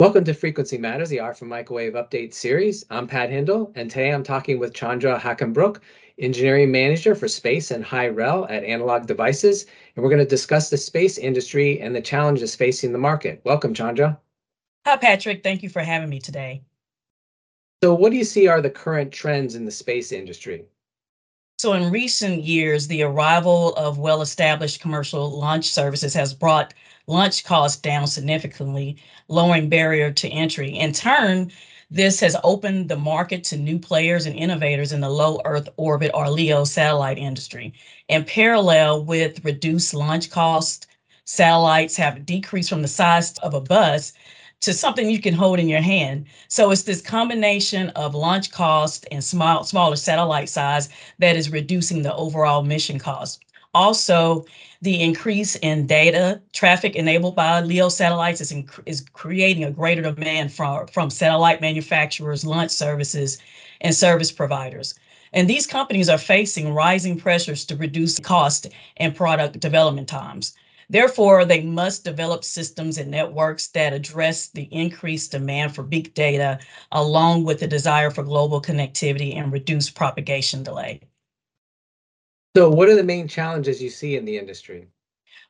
Welcome to Frequency Matters, the RF and Microwave Update series. I'm Pat Hindle, and today I'm talking with Chandra Hackenbrook, Engineering Manager for Space and High Rel at Analog Devices, and we're going to discuss the space industry and the challenges facing the market. Welcome, Chandra. Hi, Patrick. Thank you for having me today. So, what do you see are the current trends in the space industry? So, in recent years, the arrival of well established commercial launch services has brought launch costs down significantly, lowering barrier to entry. In turn, this has opened the market to new players and innovators in the low Earth orbit or LEO satellite industry. In parallel with reduced launch costs, satellites have decreased from the size of a bus to something you can hold in your hand. So it's this combination of launch cost and small, smaller satellite size that is reducing the overall mission cost. Also, the increase in data traffic enabled by LEO satellites is, is creating a greater demand from, from satellite manufacturers, launch services, and service providers. And these companies are facing rising pressures to reduce cost and product development times. Therefore, they must develop systems and networks that address the increased demand for big data, along with the desire for global connectivity and reduce propagation delay. So, what are the main challenges you see in the industry?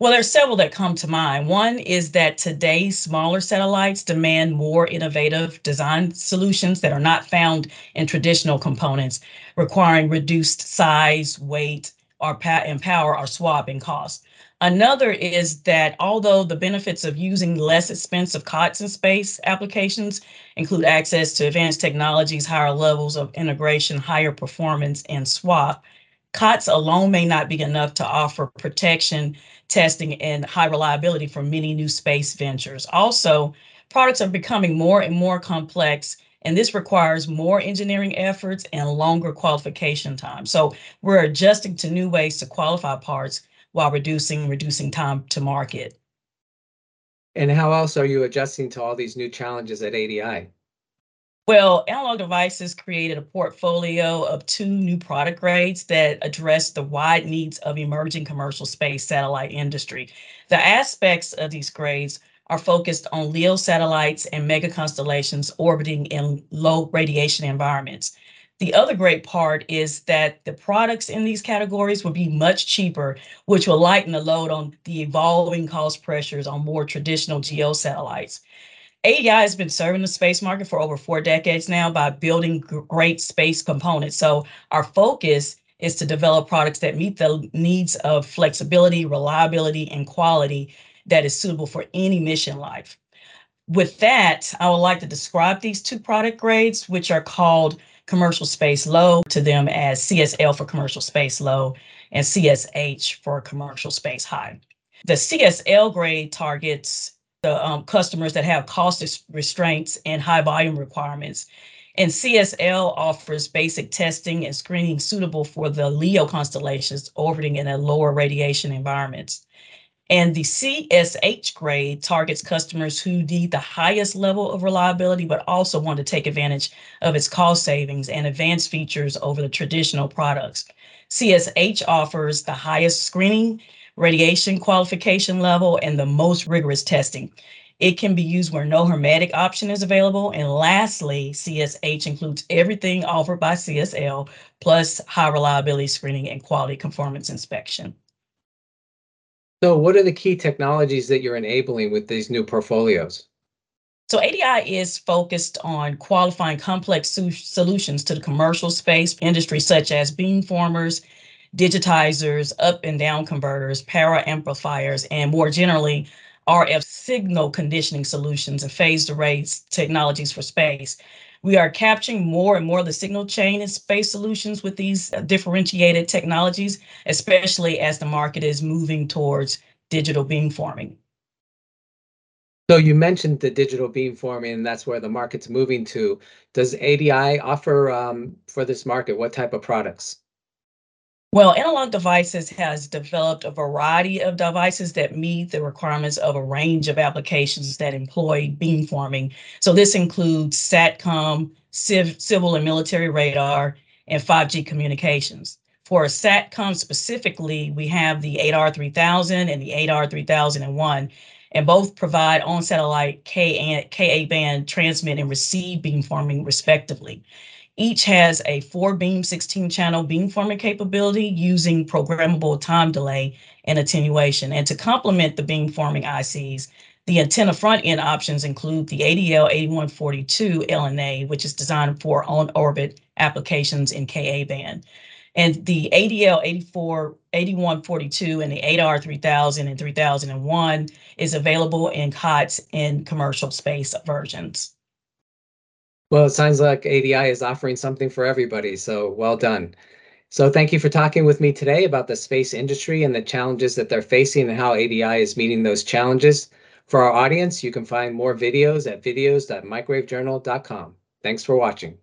Well, there's several that come to mind. One is that today's smaller satellites demand more innovative design solutions that are not found in traditional components, requiring reduced size, weight, or and power or swapping costs. Another is that although the benefits of using less expensive COTS in space applications include access to advanced technologies, higher levels of integration, higher performance, and swap, COTS alone may not be enough to offer protection, testing, and high reliability for many new space ventures. Also, products are becoming more and more complex and this requires more engineering efforts and longer qualification time. So we're adjusting to new ways to qualify parts while reducing reducing time to market. And how else are you adjusting to all these new challenges at ADI? Well, Analog Devices created a portfolio of two new product grades that address the wide needs of emerging commercial space satellite industry. The aspects of these grades are focused on LEO satellites and mega constellations orbiting in low radiation environments. The other great part is that the products in these categories will be much cheaper, which will lighten the load on the evolving cost pressures on more traditional geo satellites. ADI has been serving the space market for over four decades now by building great space components. So our focus is to develop products that meet the needs of flexibility, reliability, and quality that is suitable for any mission life. With that, I would like to describe these two product grades, which are called commercial space low to them as CSL for commercial space low and CSH for commercial space high. The CSL grade targets the um, customers that have cost restraints and high volume requirements. And CSL offers basic testing and screening suitable for the LEO constellations orbiting in a lower radiation environment. And the CSH grade targets customers who need the highest level of reliability, but also want to take advantage of its cost savings and advanced features over the traditional products. CSH offers the highest screening, radiation qualification level, and the most rigorous testing. It can be used where no hermetic option is available. And lastly, CSH includes everything offered by CSL, plus high reliability screening and quality conformance inspection. So, what are the key technologies that you're enabling with these new portfolios? So, ADI is focused on qualifying complex solutions to the commercial space industry, such as beamformers, digitizers, up and down converters, power amplifiers, and more generally, RF signal conditioning solutions and phased arrays technologies for space. We are capturing more and more of the signal chain in space solutions with these uh, differentiated technologies, especially as the market is moving towards digital beamforming. So you mentioned the digital beamforming, and that's where the market's moving to. Does ADI offer um, for this market? What type of products? Well, Analog Devices has developed a variety of devices that meet the requirements of a range of applications that employ beamforming. So this includes SATCOM, civ- civil and military radar, and 5G communications. For SATCOM specifically, we have the ADAR3000 and the ADAR3001. and both provide on-satellite Ka band transmit and receive beamforming respectively. Each has a four beam 16 channel beamforming capability using programmable time delay and attenuation. And to complement the beamforming ICs, the antenna front end options include the ADL 8142 LNA, which is designed for on orbit applications in Ka band. And the ADL 84, 8142 and the ADAR 3000 and 3001 is available in COTS in commercial space versions. Well, it sounds like ADI is offering something for everybody, so well done. So thank you for talking with me today about the space industry and the challenges that they're facing and how ADI is meeting those challenges. For our audience, you can find more videos at videos.microwavejournal.com. Thanks for watching.